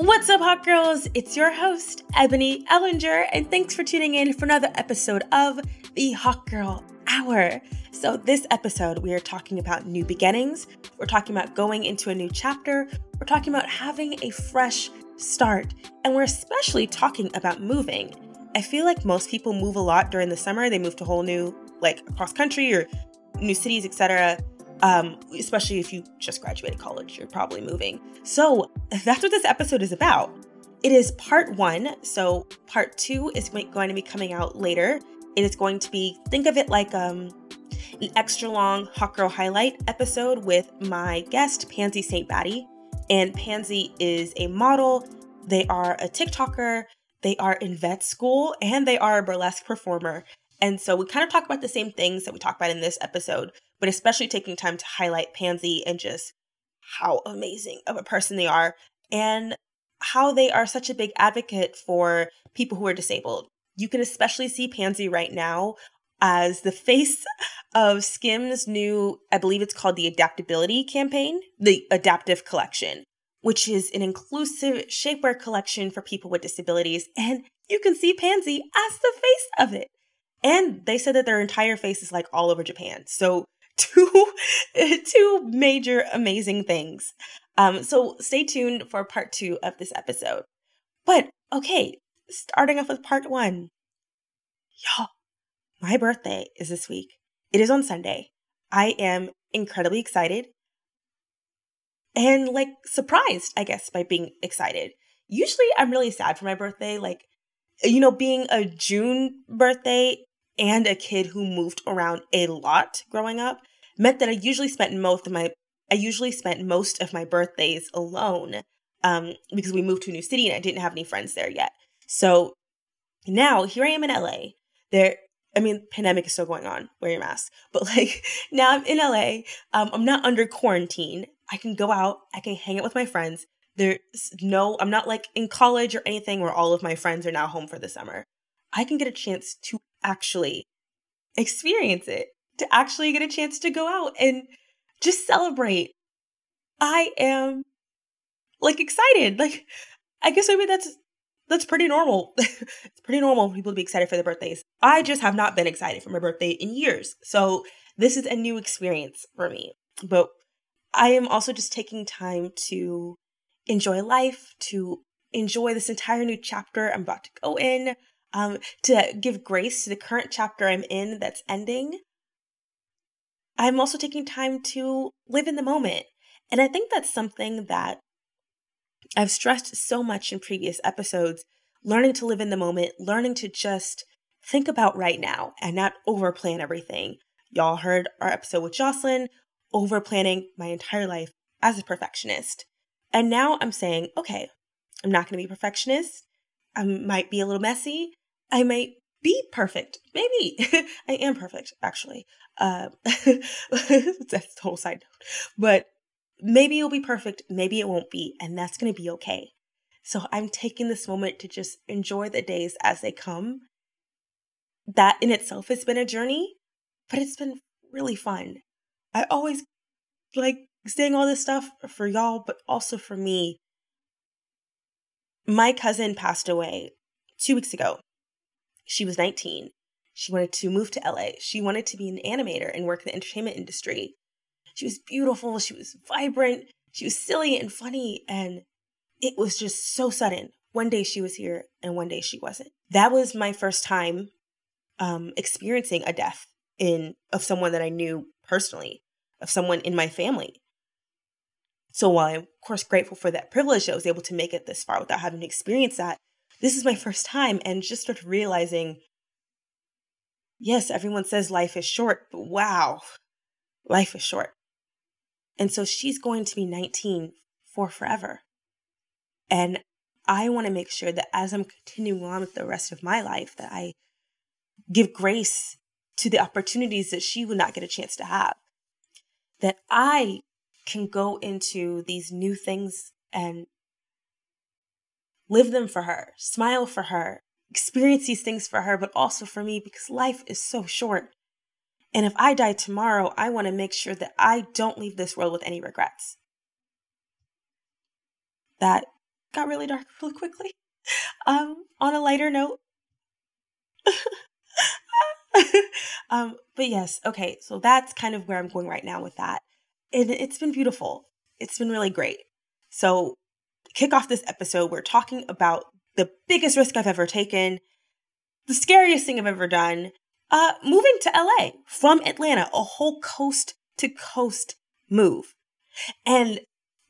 What's up, hot girls? It's your host, Eboni Ellinger, and thanks for tuning in for another episode of the Hot Girl Hour. So, this episode, we are talking about new beginnings, we're talking about going into a new chapter, we're talking about having a fresh start, and we're especially talking about moving. I feel like most people move a lot during the summer, they move to whole new, like across country or new cities, etc um, especially if you just graduated college, you're probably moving. So that's what this episode is about. It is part one, so part two is going to be coming out later. It is going to be, think of it like um, an extra long Hot Girl Highlight episode with my guest, Pansy St. Batty. And Pansy is a model, they are a TikToker, they are in vet school, and they are a burlesque performer. And so we kind of talk about the same things that we talk about in this episode, but especially taking time to highlight Pansy and just how amazing of a person they are and how they are such a big advocate for people who are disabled. You can especially see Pansy right now as the face of Skims' new, I believe it's called the Adaptability campaign, the Adaptive Collection, which is an inclusive shapewear collection for people with disabilities. And you can see Pansy as the face of it. And they said that their entire face is like all over Japan. So two two major amazing things. Um, so stay tuned for part two of this episode. But okay, starting off with part one. Y'all, my birthday is this week. It is on Sunday. I am incredibly excited and like surprised, I guess, by being excited. Usually I'm really sad for my birthday. Like, you know, being a June birthday and a kid who moved around a lot growing up meant that I usually spent most of my I usually spent most of my birthdays alone um, because we moved to a new city and I didn't have any friends there yet. So now here I am in LA. There, I mean, pandemic is still going on. Wear your mask. But like now I'm in LA. Um, I'm not under quarantine. I can go out. I can hang out with my friends. There's no, I'm not like in college or anything where all of my friends are now home for the summer. I can get a chance to actually experience it to actually get a chance to go out and just celebrate. I am like excited. Like I guess maybe that's that's pretty normal. it's pretty normal for people to be excited for their birthdays. I just have not been excited for my birthday in years. So this is a new experience for me. But I am also just taking time to enjoy life, to enjoy this entire new chapter I'm about to go in, um, to give grace to the current chapter I'm in that's ending, I'm also taking time to live in the moment. And I think that's something that I've stressed so much in previous episodes learning to live in the moment, learning to just think about right now and not overplan everything. Y'all heard our episode with Jocelyn, over planning my entire life as a perfectionist. And now I'm saying, okay, I'm not going to be a perfectionist. I might be a little messy. I might be perfect. Maybe I am perfect, actually. Uh, that's the whole side note. But maybe it'll be perfect, maybe it won't be, and that's going to be okay. So I'm taking this moment to just enjoy the days as they come. That in itself has been a journey, but it's been really fun. I always like saying all this stuff for y'all, but also for me. My cousin passed away two weeks ago. She was 19. She wanted to move to LA. She wanted to be an animator and work in the entertainment industry. She was beautiful. She was vibrant. She was silly and funny. And it was just so sudden. One day she was here and one day she wasn't. That was my first time um, experiencing a death in of someone that I knew personally, of someone in my family. So while I'm of course grateful for that privilege, that I was able to make it this far without having to experience that this is my first time and just started realizing yes, everyone says life is short, but wow, life is short. And so she's going to be 19 for forever. And I want to make sure that as I'm continuing on with the rest of my life, that I give grace to the opportunities that she would not get a chance to have. That I can go into these new things and live them for her, smile for her, experience these things for her, but also for me because life is so short. And if I die tomorrow, I want to make sure that I don't leave this world with any regrets. That got really dark really quickly. Um, on a lighter note. um, but yes, okay, so that's kind of where I'm going right now with that. And it's been beautiful. It's been really great. So, kick off this episode, we're talking about the biggest risk I've ever taken, the scariest thing I've ever done, uh, moving to LA from Atlanta, a whole coast to coast move. And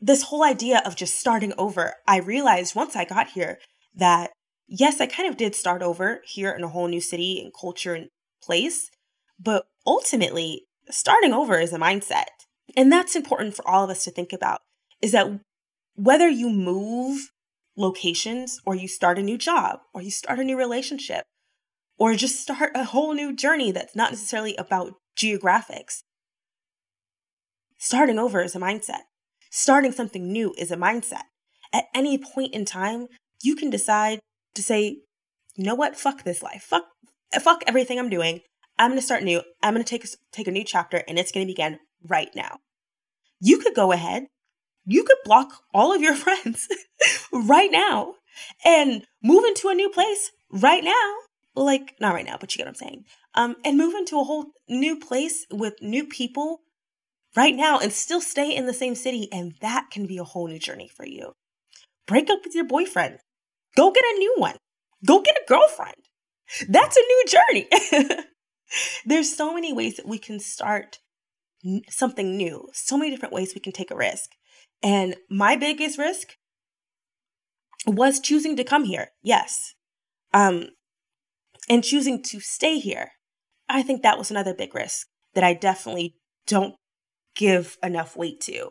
this whole idea of just starting over, I realized once I got here that yes, I kind of did start over here in a whole new city and culture and place, but ultimately, starting over is a mindset. And that's important for all of us to think about is that whether you move locations or you start a new job or you start a new relationship or just start a whole new journey that's not necessarily about geographics, starting over is a mindset. Starting something new is a mindset. At any point in time, you can decide to say, you know what? Fuck this life. Fuck, fuck everything I'm doing. I'm going to start new. I'm going to take, take a new chapter and it's going to begin right now. You could go ahead. You could block all of your friends right now and move into a new place right now. Like, not right now, but you get what I'm saying. Um, and move into a whole new place with new people right now and still stay in the same city. And that can be a whole new journey for you. Break up with your boyfriend. Go get a new one. Go get a girlfriend. That's a new journey. There's so many ways that we can start something new, so many different ways we can take a risk. And my biggest risk was choosing to come here. Yes. Um and choosing to stay here. I think that was another big risk that I definitely don't give enough weight to.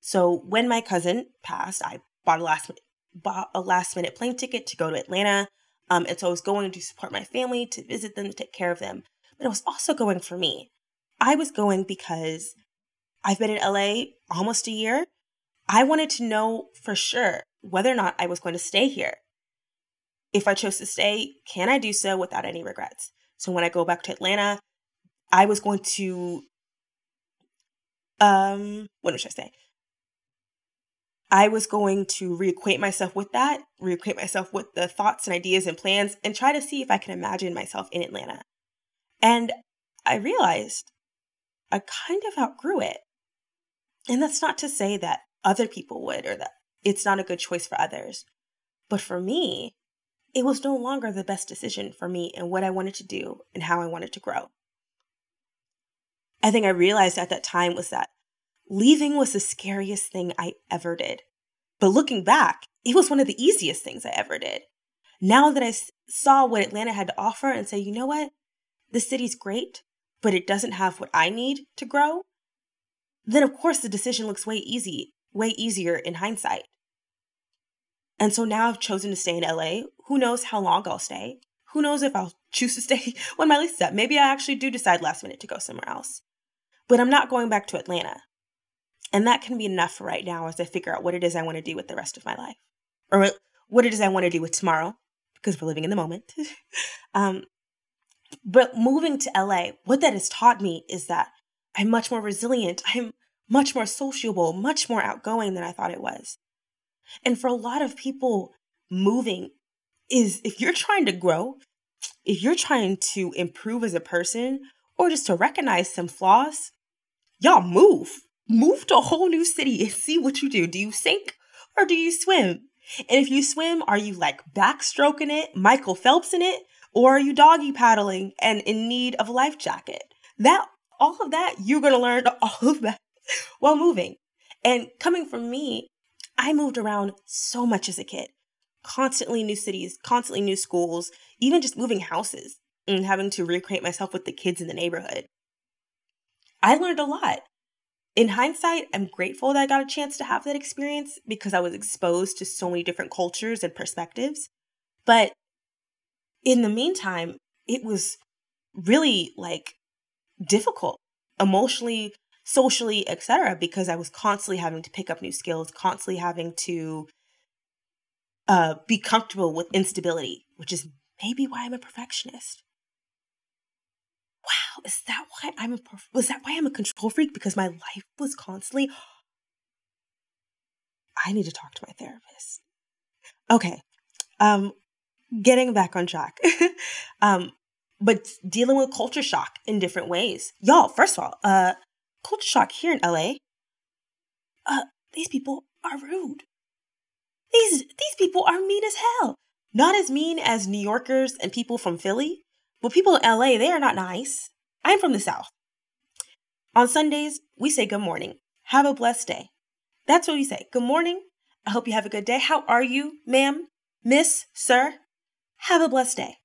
So when my cousin passed, I bought a last bought a last minute plane ticket to go to Atlanta. Um, and so I was going to support my family, to visit them, to take care of them. But I was also going for me. I was going because I've been in LA almost a year. I wanted to know for sure whether or not I was going to stay here. If I chose to stay, can I do so without any regrets? So when I go back to Atlanta, I was going to um what should I say? I was going to reacquaint myself with that, reacquaint myself with the thoughts and ideas and plans, and try to see if I can imagine myself in Atlanta. And I realized I kind of outgrew it. And that's not to say that other people would or that it's not a good choice for others. But for me, it was no longer the best decision for me and what I wanted to do and how I wanted to grow. I think I realized at that time was that leaving was the scariest thing I ever did. But looking back, it was one of the easiest things I ever did. Now that I saw what Atlanta had to offer and say, you know what? The city's great, but it doesn't have what I need to grow, then of course the decision looks way easy, way easier in hindsight. And so now I've chosen to stay in LA. Who knows how long I'll stay? Who knows if I'll choose to stay when my lease is up? Maybe I actually do decide last minute to go somewhere else. But I'm not going back to Atlanta. And that can be enough for right now as I figure out what it is I want to do with the rest of my life. Or what it is I want to do with tomorrow, because we're living in the moment. um, but moving to LA, what that has taught me is that I'm much more resilient. I'm much more sociable, much more outgoing than I thought it was. And for a lot of people, moving is if you're trying to grow, if you're trying to improve as a person, or just to recognize some flaws, y'all move. Move to a whole new city and see what you do. Do you sink or do you swim? And if you swim, are you like backstroking it, Michael Phelps in it, or are you doggy paddling and in need of a life jacket? That all of that you're going to learn all of that while moving. And coming from me, I moved around so much as a kid. Constantly new cities, constantly new schools, even just moving houses and having to recreate myself with the kids in the neighborhood. I learned a lot. In hindsight, I'm grateful that I got a chance to have that experience because I was exposed to so many different cultures and perspectives. But in the meantime, it was really like difficult emotionally, socially, etc. because I was constantly having to pick up new skills, constantly having to uh, be comfortable with instability, which is maybe why I'm a perfectionist. Wow, is that why I'm a was that why I'm a control freak? Because my life was constantly. I need to talk to my therapist. Okay. Um, getting back on track. um, but dealing with culture shock in different ways. Y'all, first of all, uh, culture shock here in LA. Uh, these people are rude. These these people are mean as hell. Not as mean as New Yorkers and people from Philly, but people in LA, they are not nice. I'm from the South. On Sundays, we say good morning. Have a blessed day. That's what we say. Good morning. I hope you have a good day. How are you, ma'am, miss, sir? Have a blessed day.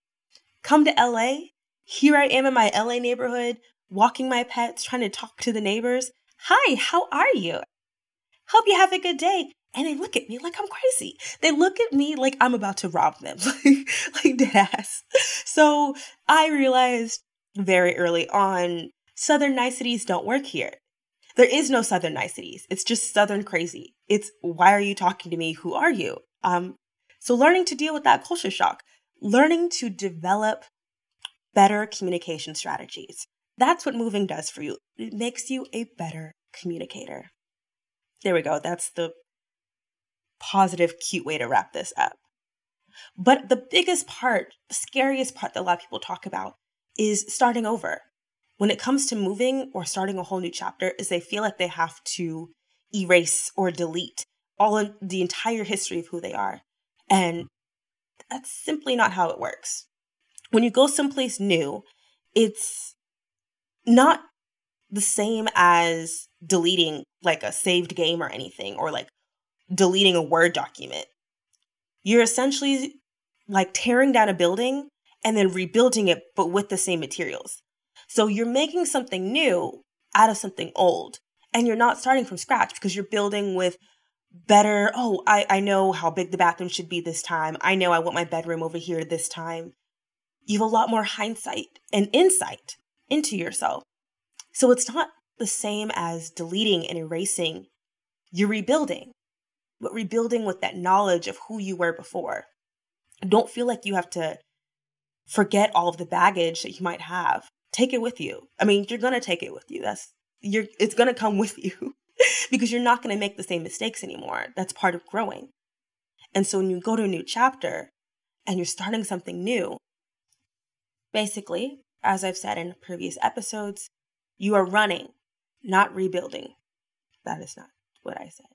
Come to LA. Here I am in my LA neighborhood, walking my pets, trying to talk to the neighbors. Hi, how are you? Hope you have a good day. And they look at me like I'm crazy. They look at me like I'm about to rob them, like, dead ass. So I realized very early on Southern niceties don't work here. There is no Southern niceties. It's just Southern crazy. It's why are you talking to me? Who are you? Um, so learning to deal with that culture shock, learning to develop better communication strategies. That's what moving does for you. It makes you a better communicator. There we go. That's the positive, cute way to wrap this up. But the biggest part, the scariest part that a lot of people talk about is starting over. When it comes to moving or starting a whole new chapter, is they feel like they have to erase or delete all of the entire history of who they are. And that's simply not how it works. When you go someplace new, it's not the same as deleting like a saved game or anything or like deleting a Word document. You're essentially like tearing down a building and then rebuilding it, but with the same materials. So you're making something new out of something old and you're not starting from scratch because you're building with better oh I, I know how big the bathroom should be this time i know i want my bedroom over here this time you have a lot more hindsight and insight into yourself. So it's not the same as deleting and erasing. You're rebuilding but rebuilding with that knowledge of who you were before. Don't feel like you have to forget all of the baggage that you might have. Take it with you. I mean you're going to take it with you. That's you're it's going to come with you because you're not going to make the same mistakes anymore. That's part of growing. And so when you go to a new chapter and you're starting something new, basically, as I've said in previous episodes, you are running, not rebuilding. That is not what I said.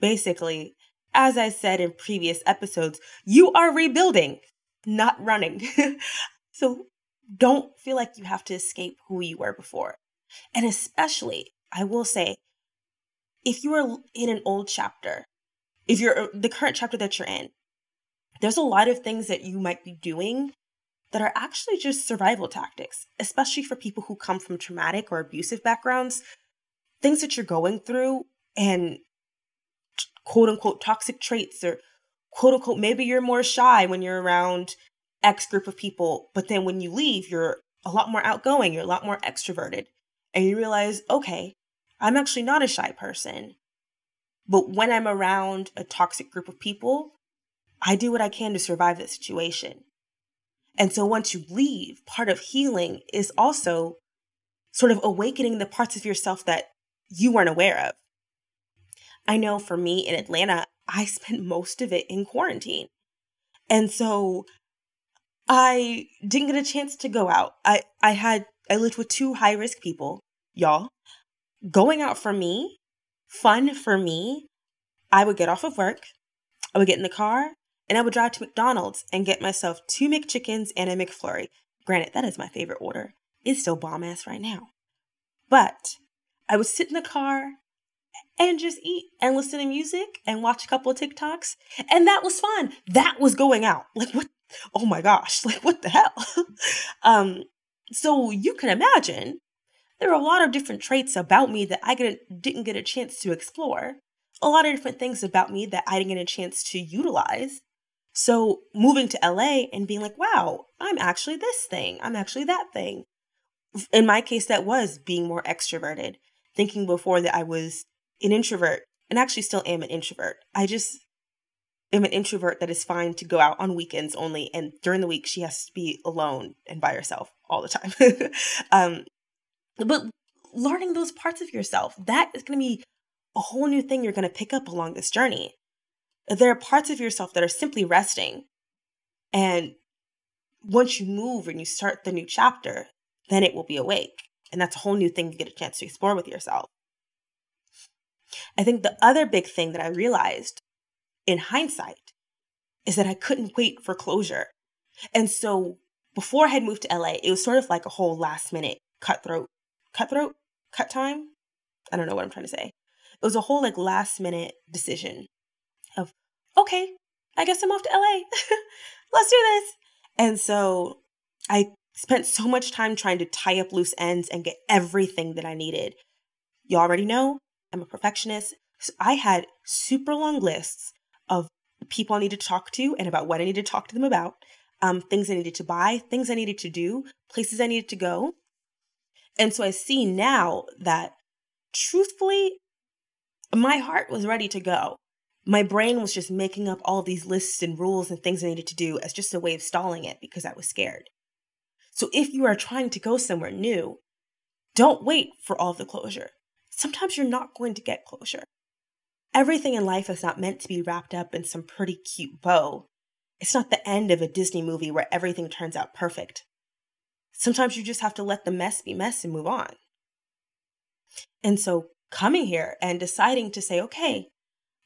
Basically, as I said in previous episodes, you are rebuilding, not running. so don't feel like you have to escape who you were before. And especially, I will say, if you are in an old chapter, if you're the current chapter that you're in, there's a lot of things that you might be doing that are actually just survival tactics, especially for people who come from traumatic or abusive backgrounds. Things that you're going through and quote unquote toxic traits or quote unquote maybe you're more shy when you're around X group of people, but then when you leave, you're a lot more outgoing, you're a lot more extroverted. And you realize, okay, I'm actually not a shy person. But when I'm around a toxic group of people, I do what I can to survive that situation. And so once you leave, part of healing is also sort of awakening the parts of yourself that you weren't aware of. I know for me in Atlanta, I spent most of it in quarantine. And so I didn't get a chance to go out. I, I had, I lived with two high risk people, y'all going out for me, fun for me, I would get off of work, I would get in the car, and I would drive to McDonald's and get myself two McChickens and a McFlurry. Granted, that is my favorite order. It's still bomb ass right now. But I would sit in the car and just eat and listen to music and watch a couple of TikToks. And that was fun. That was going out. Like what oh my gosh, like what the hell? um so you can imagine there are a lot of different traits about me that I didn't get a chance to explore, a lot of different things about me that I didn't get a chance to utilize. So moving to LA and being like, wow, I'm actually this thing, I'm actually that thing. In my case, that was being more extroverted, thinking before that I was an introvert and actually still am an introvert. I just am an introvert that is fine to go out on weekends only, and during the week she has to be alone and by herself all the time. um, but learning those parts of yourself, that is going to be a whole new thing you're going to pick up along this journey. There are parts of yourself that are simply resting. And once you move and you start the new chapter, then it will be awake. And that's a whole new thing to get a chance to explore with yourself. I think the other big thing that I realized in hindsight is that I couldn't wait for closure. And so before I had moved to LA, it was sort of like a whole last minute cutthroat, cutthroat, cut time. I don't know what I'm trying to say. It was a whole like last minute decision of, okay, I guess I'm off to LA. Let's do this. And so I spent so much time trying to tie up loose ends and get everything that I needed. You already know I'm a perfectionist. So I had super long lists of people I needed to talk to and about what I needed to talk to them about, um, things I needed to buy, things I needed to do, places I needed to go. And so I see now that truthfully, my heart was ready to go. My brain was just making up all these lists and rules and things I needed to do as just a way of stalling it because I was scared. So if you are trying to go somewhere new, don't wait for all the closure. Sometimes you're not going to get closure. Everything in life is not meant to be wrapped up in some pretty cute bow. It's not the end of a Disney movie where everything turns out perfect. Sometimes you just have to let the mess be mess and move on. And so coming here and deciding to say, okay,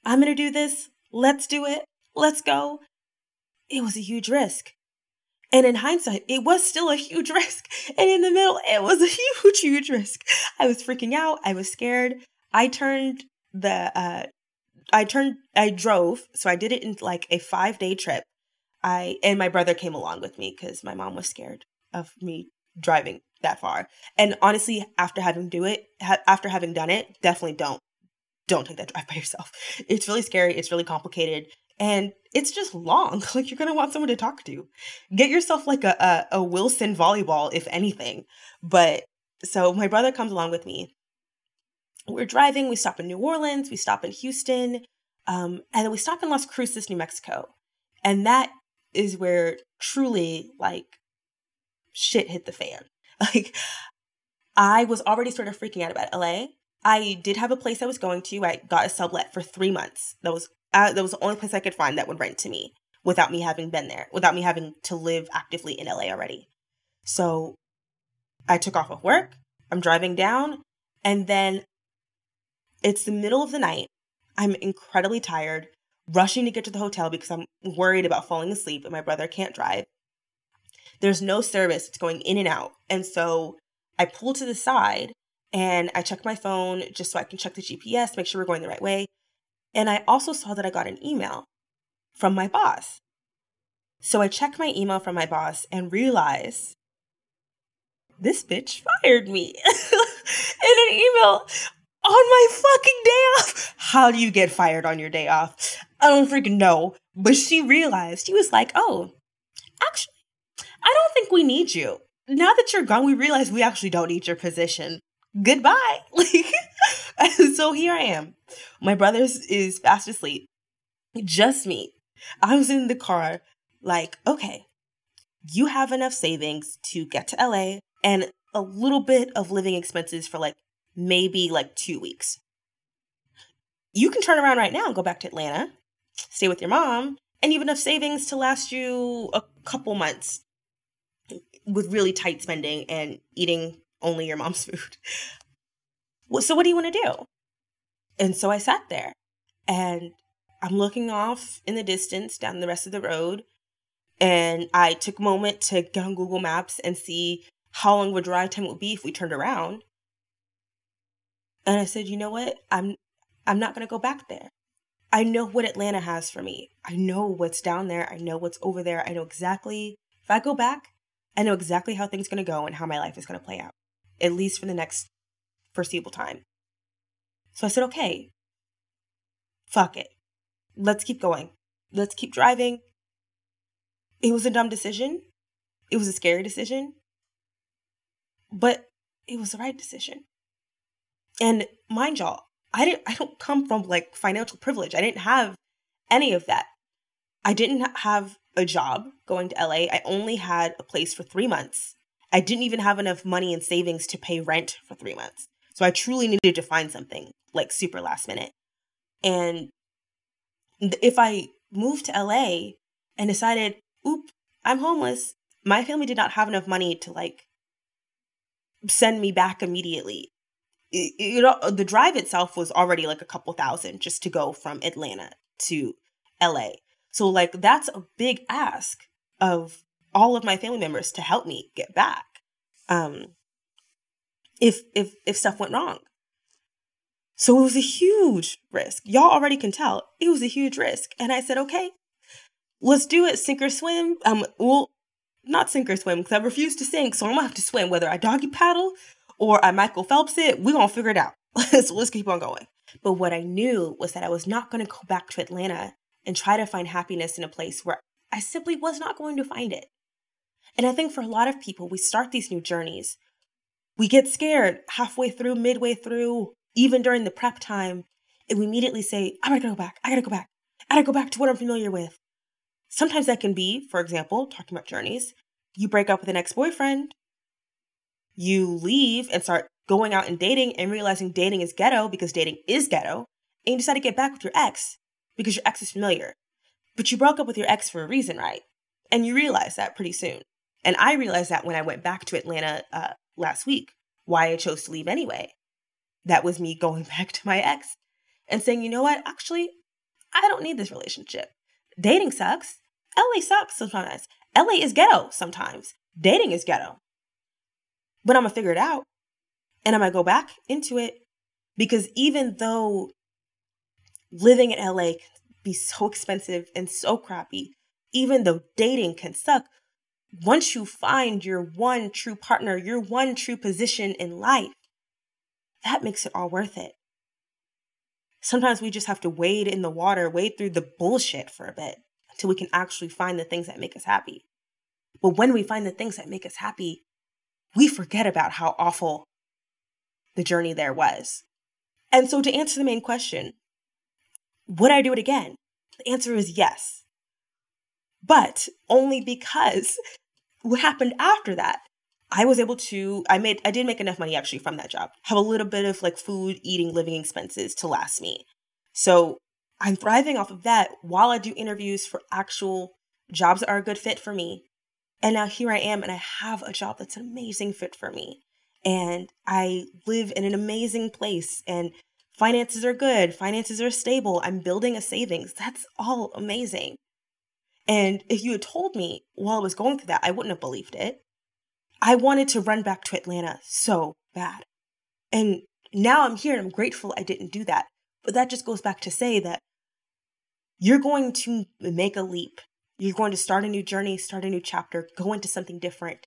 I'm going to do this. Let's do it. Let's go. It was a huge risk. And in hindsight, it was still a huge risk. And in the middle, it was a huge, huge risk. I was freaking out. I was scared. I turned the, uh, I turned, I drove. So I did it in like a five day trip. I, and my brother came along with me because my mom was scared of me driving that far. And honestly, after having do it, ha- after having done it, definitely don't don't take that drive by yourself. It's really scary. It's really complicated, and it's just long. Like you're gonna want someone to talk to. Get yourself like a a, a Wilson volleyball, if anything. But so my brother comes along with me. We're driving. We stop in New Orleans. We stop in Houston, um, and then we stop in Las Cruces, New Mexico, and that is where truly like shit hit the fan. Like, I was already sort of freaking out about LA. I did have a place I was going to. I got a sublet for three months. That was uh, that was the only place I could find that would rent to me without me having been there, without me having to live actively in LA already. So I took off of work. I'm driving down, and then it's the middle of the night. I'm incredibly tired, rushing to get to the hotel because I'm worried about falling asleep and my brother can't drive there's no service. It's going in and out. And so I pull to the side and I check my phone just so I can check the GPS, make sure we're going the right way. And I also saw that I got an email from my boss. So I check my email from my boss and realize this bitch fired me in an email on my fucking day off. How do you get fired on your day off? I don't freaking know. But she realized, she was like, oh, actually, I don't think we need you. Now that you're gone, we realize we actually don't need your position. Goodbye. Like, so here I am. My brother is fast asleep. Just me. I was in the car, like, okay, you have enough savings to get to LA and a little bit of living expenses for like maybe like two weeks. You can turn around right now and go back to Atlanta, stay with your mom, and even enough savings to last you a couple months with really tight spending and eating only your mom's food. Well, so what do you want to do? And so I sat there and I'm looking off in the distance down the rest of the road. And I took a moment to get on Google Maps and see how long a drive time would be if we turned around. And I said, you know what? I'm I'm not gonna go back there. I know what Atlanta has for me. I know what's down there. I know what's over there. I know exactly if I go back, I know exactly how things are going to go and how my life is going to play out, at least for the next foreseeable time. So I said, okay, fuck it. Let's keep going. Let's keep driving. It was a dumb decision. It was a scary decision. But it was the right decision. And mind y'all, I didn't I don't come from like financial privilege. I didn't have any of that. I didn't have a job going to LA. I only had a place for three months. I didn't even have enough money and savings to pay rent for three months. So I truly needed to find something like super last minute. And If I moved to LA and decided, oop, I'm homeless, my family did not have enough money to like send me back immediately. You know, the drive itself was already like a couple thousand just to go from Atlanta to LA. So like that's a big ask of all of my family members to help me get back. Um if if if stuff went wrong. So it was a huge risk. Y'all already can tell. It was a huge risk. And I said, "Okay, let's do it sink or swim." Um well, not sink or swim because I refuse to sink, so I'm gonna have to swim whether I doggy paddle or I Michael Phelps it. We're gonna figure it out. so let's keep on going. But what I knew was that I was not gonna go back to Atlanta and try to find happiness in a place where I simply was not going to find it. And I think for a lot of people, we start these new journeys. We get scared halfway through, midway through, even during the prep time, and we immediately say, I gotta go back, I gotta go back, I gotta go back to what I'm familiar with. Sometimes that can be, for example, talking about journeys, you break up with an ex boyfriend, you leave and start going out and dating and realizing dating is ghetto because dating is ghetto, and you decide to get back with your ex because your ex is familiar. But you broke up with your ex for a reason, right? And you realize that pretty soon. And I realized that when I went back to Atlanta uh, last week, why I chose to leave anyway. That was me going back to my ex and saying, you know what, actually, I don't need this relationship. Dating sucks. LA sucks sometimes. LA is ghetto sometimes. Dating is ghetto. But I'm going to figure it out. And I'm going to go back into it because even though living in LA can be so expensive and so crappy, even though dating can suck, once you find your one true partner, your one true position in life, that makes it all worth it. Sometimes we just have to wade in the water, wade through the bullshit for a bit until we can actually find the things that make us happy. But when we find the things that make us happy, we forget about how awful the journey there was. And so, to answer the main question, would I do it again? The answer is yes. But only because what happened after that, I was able to, I made, I did make enough money actually from that job, have a little bit of like food, eating, living expenses to last me. So I'm thriving off of that while I do interviews for actual jobs that are a good fit for me. And now here I am, and I have a job that's an amazing fit for me. And I live in an amazing place, and finances are good, finances are stable. I'm building a savings. That's all amazing. And if you had told me while I was going through that, I wouldn't have believed it. I wanted to run back to Atlanta so bad. And now I'm here and I'm grateful I didn't do that. But that just goes back to say that you're going to make a leap. You're going to start a new journey, start a new chapter, go into something different.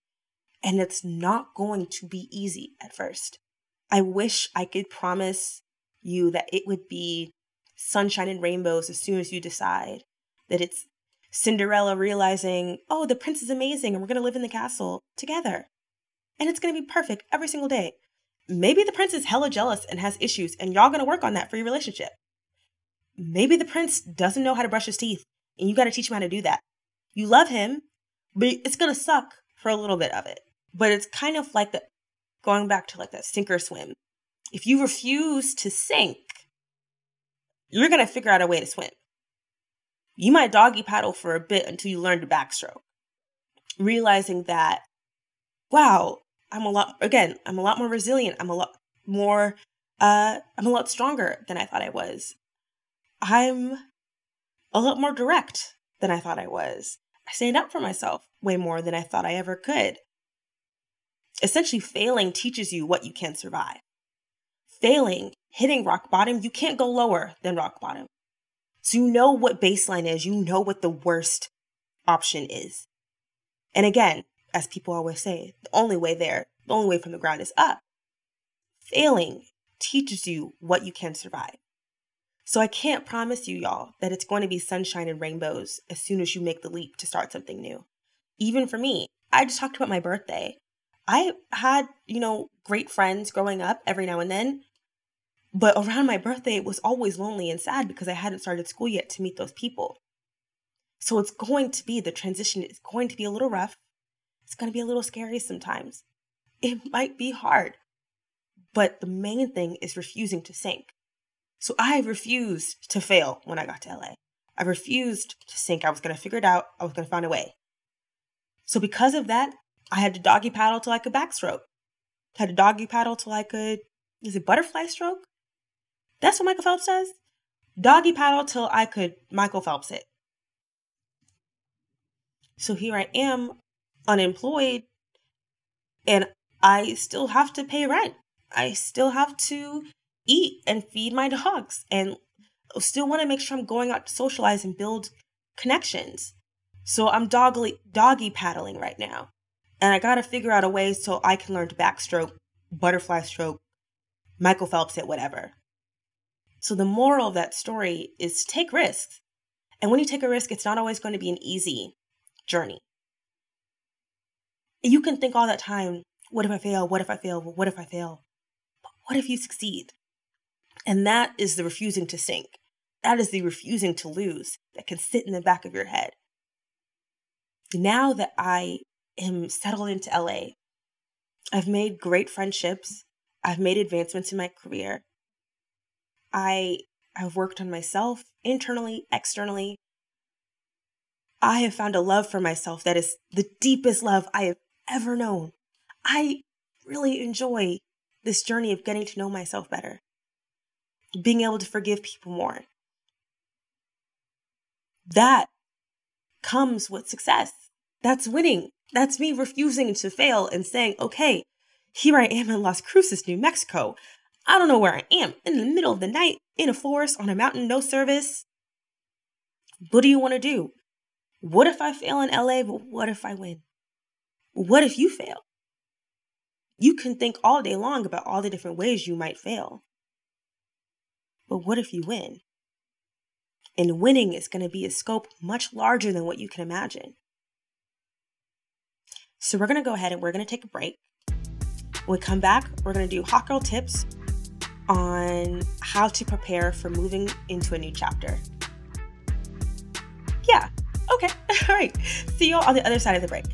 And it's not going to be easy at first. I wish I could promise you that it would be sunshine and rainbows as soon as you decide that it's Cinderella realizing, oh, the prince is amazing and we're going to live in the castle together. And it's going to be perfect every single day. Maybe the prince is hella jealous and has issues, and y'all going to work on that for your relationship. Maybe the prince doesn't know how to brush his teeth, and you got to teach him how to do that. You love him, but it's going to suck for a little bit of it. But it's kind of like the going back to like that sink or swim. If you refuse to sink, you're going to figure out a way to swim. You might doggy paddle for a bit until you learn to backstroke, realizing that, wow, I'm a lot, again, I'm a lot more resilient. I'm a lot more, uh, I'm a lot stronger than I thought I was. I'm a lot more direct than I thought I was. I stand up for myself way more than I thought I ever could. Essentially, failing teaches you what you can survive. Failing, hitting rock bottom, you can't go lower than rock bottom. So you know what baseline is, you know what the worst option is. And again, as people always say, the only way there, the only way from the ground is up. Failing teaches you what you can survive. So I can't promise you, y'all, that it's going to be sunshine and rainbows as soon as you make the leap to start something new. Even for me, I just talked about my birthday. I had, you know, great friends growing up every now and then, but around my birthday, it was always lonely and sad because I hadn't started school yet to meet those people. So it's going to be the transition is going to be a little rough. It's going to be a little scary sometimes. It might be hard. But the main thing is refusing to sink. So I refused to fail when I got to LA. I refused to sink. I was going to figure it out. I was going to find a way. So because of that, I had to doggy paddle till I could backstroke. I had to doggy paddle till I could, is it butterfly stroke? That's what Michael Phelps does? Doggy paddle till I could Michael Phelps it. So here I am, unemployed, and I still have to pay rent. I still have to eat and feed my dogs and still want to make sure I'm going out to socialize and build connections. So I'm doggy, doggy paddling right now. And I got to figure out a way so I can learn to backstroke, butterfly stroke, Michael Phelps it, whatever. So the moral of that story is to take risks. And when you take a risk, it's not always going to be an easy journey. You can think all that time, what if I fail? What if I fail? What if I fail? But what if you succeed? And that is the refusing to sink. That is the refusing to lose that can sit in the back of your head. Now that I am settled into LA, I've made great friendships. I've made advancements in my career. I have worked on myself internally, externally. I have found a love for myself that is the deepest love I have ever known. I really enjoy this journey of getting to know myself better, being able to forgive people more. That comes with success. That's winning. That's me refusing to fail and saying, okay, here I am in Las Cruces, New Mexico. I don't know where I am, in the middle of the night, in a forest, on a mountain, no service. What do you want to do? What if I fail in LA, but what if I win? What if you fail? You can think all day long about all the different ways you might fail. But what if you win? And winning is going to be a scope much larger than what you can imagine. So we're going to go ahead and we're going to take a break. When we come back, we're going to do hot girl tips on how to prepare for moving into a new chapter. Yeah, okay, all right. See you all on the other side of the break.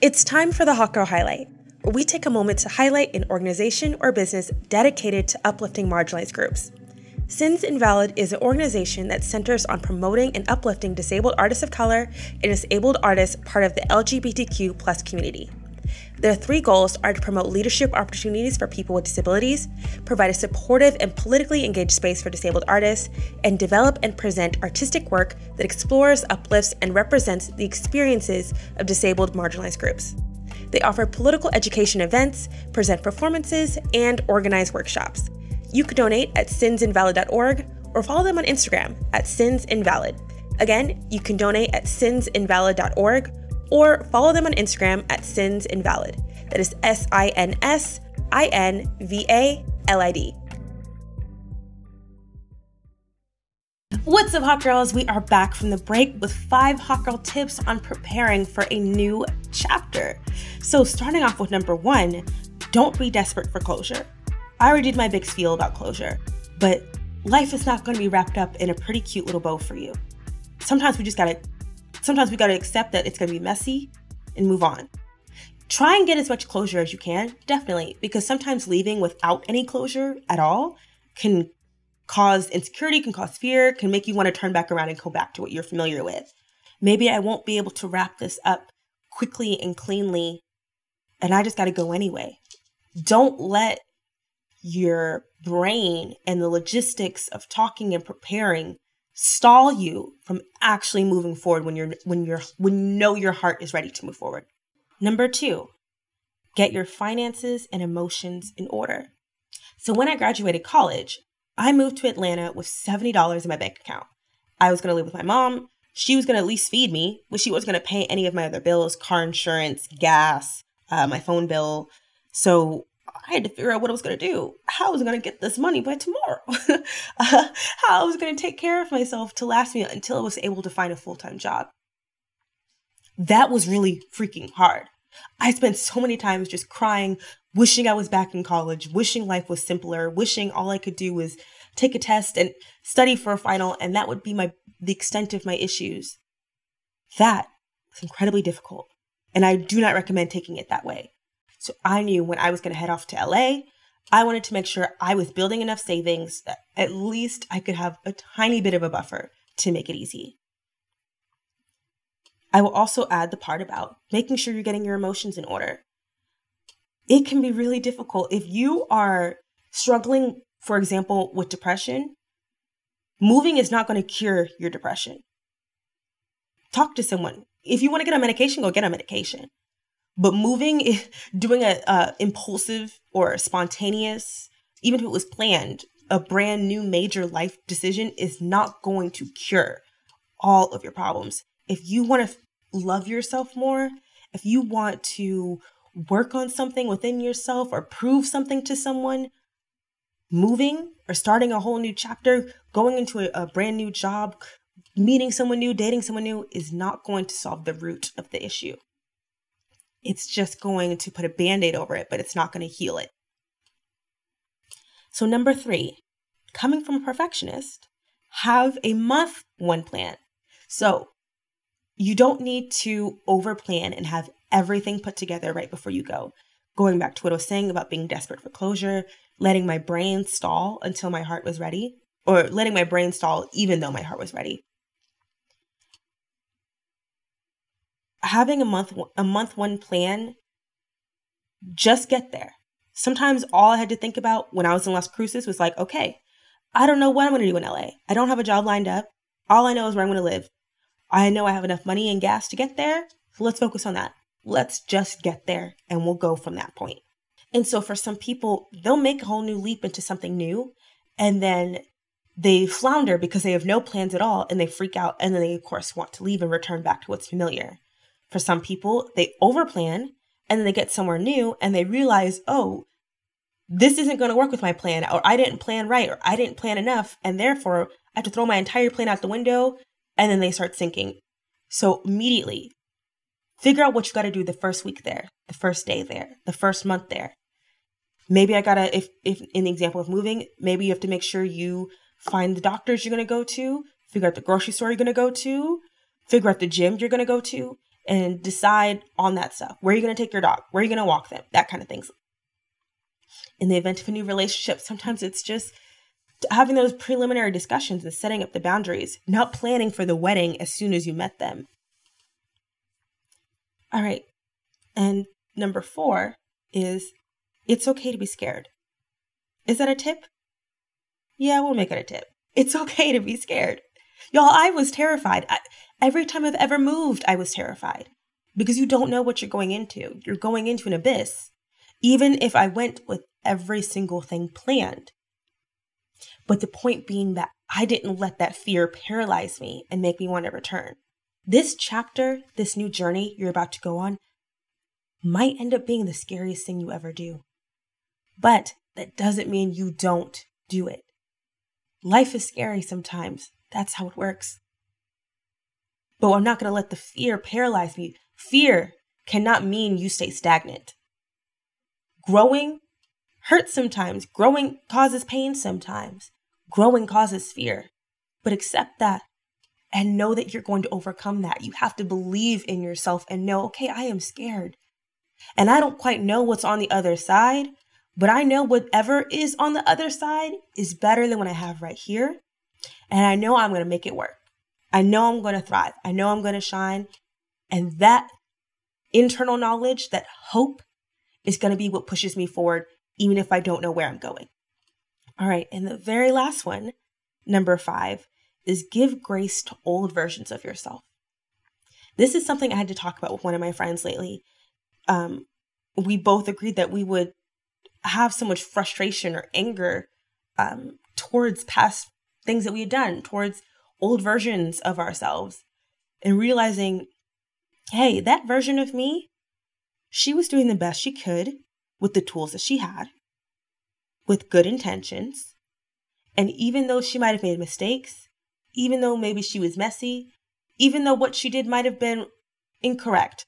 It's time for the Hot Girl Highlight, where we take a moment to highlight an organization or business dedicated to uplifting marginalized groups. Sins Invalid is an organization that centers on promoting and uplifting disabled artists of color and disabled artists part of the LGBTQ plus community. Their three goals are to promote leadership opportunities for people with disabilities, provide a supportive and politically engaged space for disabled artists, and develop and present artistic work that explores, uplifts, and represents the experiences of disabled marginalized groups. They offer political education events, present performances, and organize workshops. You can donate at sinsinvalid.org or follow them on Instagram at sinsinvalid. Again, you can donate at sinsinvalid.org or follow them on Instagram at Sins Invalid. That is S I N S I N V A L I D. What's up, hot girls? We are back from the break with five hot girl tips on preparing for a new chapter. So, starting off with number one, don't be desperate for closure. I already did my big spiel about closure, but life is not going to be wrapped up in a pretty cute little bow for you. Sometimes we just got to sometimes we got to accept that it's going to be messy and move on. Try and get as much closure as you can, definitely, because sometimes leaving without any closure at all can cause insecurity, can cause fear, can make you want to turn back around and go back to what you're familiar with. Maybe I won't be able to wrap this up quickly and cleanly, and I just got to go anyway. Don't let your brain and the logistics of talking and preparing stall you from actually moving forward when you're when you're when you know your heart is ready to move forward. Number 2, get your finances and emotions in order. So when I graduated college, I moved to Atlanta with $70 in my bank account. I was going to live with my mom. She was going to at least feed me, but she wasn't going to pay any of my other bills, car insurance, gas, uh, my phone bill. So I had to figure out what I was going to do. How I was going to get this money by tomorrow. uh, how I was going to take care of myself to last me until I was able to find a full time job. That was really freaking hard. I spent so many times just crying, wishing I was back in college, wishing life was simpler, wishing all I could do was take a test and study for a final, and that would be my the extent of my issues. That was incredibly difficult, and I do not recommend taking it that way. So I knew when I was going to head off to LA, I wanted to make sure I was building enough savings that at least I could have a tiny bit of a buffer to make it easy. I will also add the part about making sure you're getting your emotions in order. It can be really difficult if you are struggling, for example, with depression. Moving is not going to cure your depression. Talk to someone. If you want to get on medication, go get on medication. But moving, eh, doing a, a impulsive or spontaneous, even if it was planned, a brand new major life decision is not going to cure all of your problems. If you want to love yourself more, if you want to work on something within yourself or prove something to someone, moving or starting a whole new chapter, going into a, a, brand new job, meeting someone new, dating someone new is not going to solve the root of the issue. It's just going to put a band aid over it, but it's not going to heal it. So, number three, coming from a perfectionist, have a month one plan. So, you don't need to over plan and have everything put together right before you go. Going back to what I was saying about being desperate for closure, letting my brain stall until my heart was ready, or letting my brain stall even though my heart was ready. Having a month a month one plan just get there. Sometimes all i had to think about when i was in las cruces was like okay i don't know what i'm going to do in la i don't have a job lined up. All i know is where i'm going to live. I know i have enough money and gas to get there. So let's focus on that. Let's just get there and we'll go from that point. And so for some people they'll make a whole new leap into something new and then they flounder because they have no plans at all and they freak out and then they of course want to leave and return back to what's familiar for some people, they overplan and then they get somewhere new and they realize, oh, this isn't going to work with my plan, or I didn't plan right, or I didn't plan enough, and therefore I have to throw my entire plan out the window, and then they start sinking. So immediately, figure out what you got to do the first week there, the first day there, the first month there. Maybe I gotta, if if in the example of moving, maybe you have to make sure you find the doctors you're gonna go to, figure out the grocery store you're gonna go to, figure out the gym you're gonna go to, and decide on that stuff. Where are you going to take your dog? Where are you going to walk them? That kind of things. In the event of a new relationship, sometimes it's just having those preliminary discussions and setting up the boundaries, not planning for the wedding as soon as you met them. All right. And number four is it's okay to be scared. Is that a tip? Yeah, we'll make it a tip. It's okay to be scared. Y'all, I was terrified. I, every time I've ever moved, I was terrified because you don't know what you're going into. You're going into an abyss, even if I went with every single thing planned. But the point being that I didn't let that fear paralyze me and make me want to return. This chapter, this new journey you're about to go on, might end up being the scariest thing you ever do. But that doesn't mean you don't do it. Life is scary sometimes. That's how it works. But I'm not going to let the fear paralyze me. Fear cannot mean you stay stagnant. Growing hurts sometimes. Growing causes pain sometimes. Growing causes fear. But accept that and know that you're going to overcome that. You have to believe in yourself and know, okay, I am scared. And I don't quite know what's on the other side, but I know whatever is on the other side is better than what I have right here. And I know I'm going to make it work. I know I'm going to thrive. I know I'm going to shine. And that internal knowledge, that hope is going to be what pushes me forward, even if I don't know where I'm going. All right. And the very last one, number five, is give grace to old versions of yourself. This is something I had to talk about with one of my friends lately. Um, we both agreed that we would have so much frustration or anger um, towards past things that we had done, towards old versions of ourselves, and realizing, hey, that version of me, she was doing the best she could with the tools that she had, with good intentions. And even though she might have made mistakes, even though maybe she was messy, even though what she did might have been incorrect,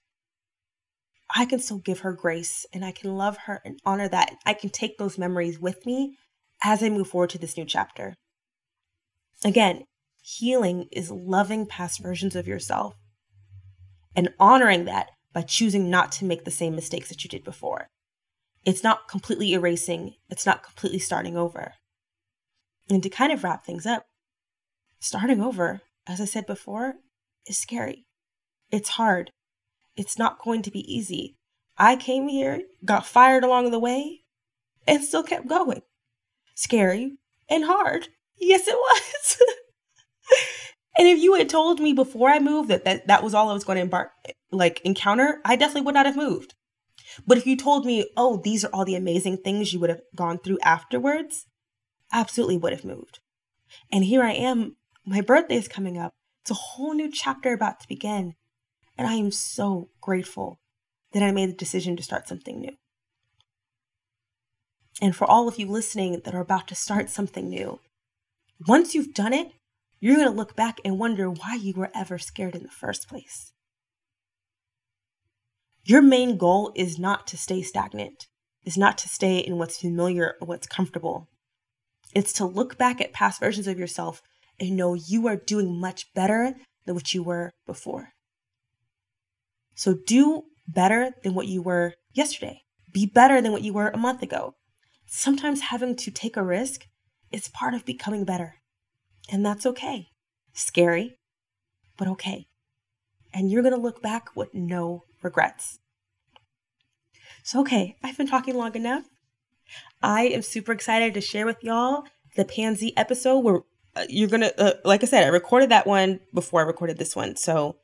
I can still give her grace and I can love her and honor that. I can take those memories with me as I move forward to this new chapter. Again, healing is loving past versions of yourself and honoring that by choosing not to make the same mistakes that you did before. It's not completely erasing, it's not completely starting over. And to kind of wrap things up, starting over, as I said before, is scary. It's hard. It's not going to be easy. I came here, got fired along the way, and still kept going. Scary and hard. Yes, it was. and if you had told me before I moved that, that that was all I was going to embark like encounter, I definitely would not have moved. But if you told me, oh, these are all the amazing things you would have gone through afterwards, absolutely would have moved. And here I am, my birthday is coming up. It's a whole new chapter about to begin. And I am so grateful that I made the decision to start something new. And for all of you listening that are about to start something new, once you've done it, you're going to look back and wonder why you were ever scared in the first place. Your main goal is not to stay stagnant, is not to stay in what's familiar or what's comfortable. It's to look back at past versions of yourself and know you are doing much better than what you were before. So do better than what you were yesterday. Be better than what you were a month ago. Sometimes having to take a risk is part of becoming better. And that's okay. Scary, but okay. And you're going to look back with no regrets. So, okay, I've been talking long enough. I am super excited to share with y'all the Pansy episode where uh, you're going to, uh, like I said, I recorded that one before I recorded this one. So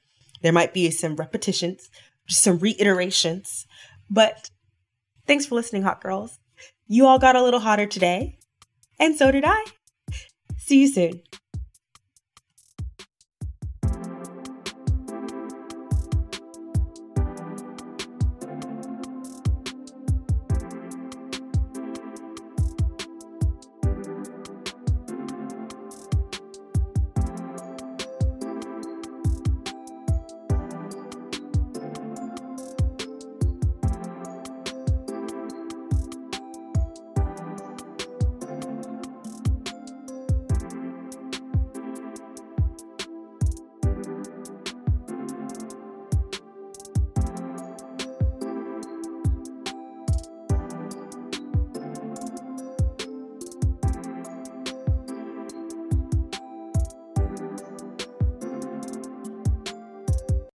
there might be some repetitions, just some reiterations. But thanks for listening, hot girls. You all got a little hotter today, and so did I. See you soon.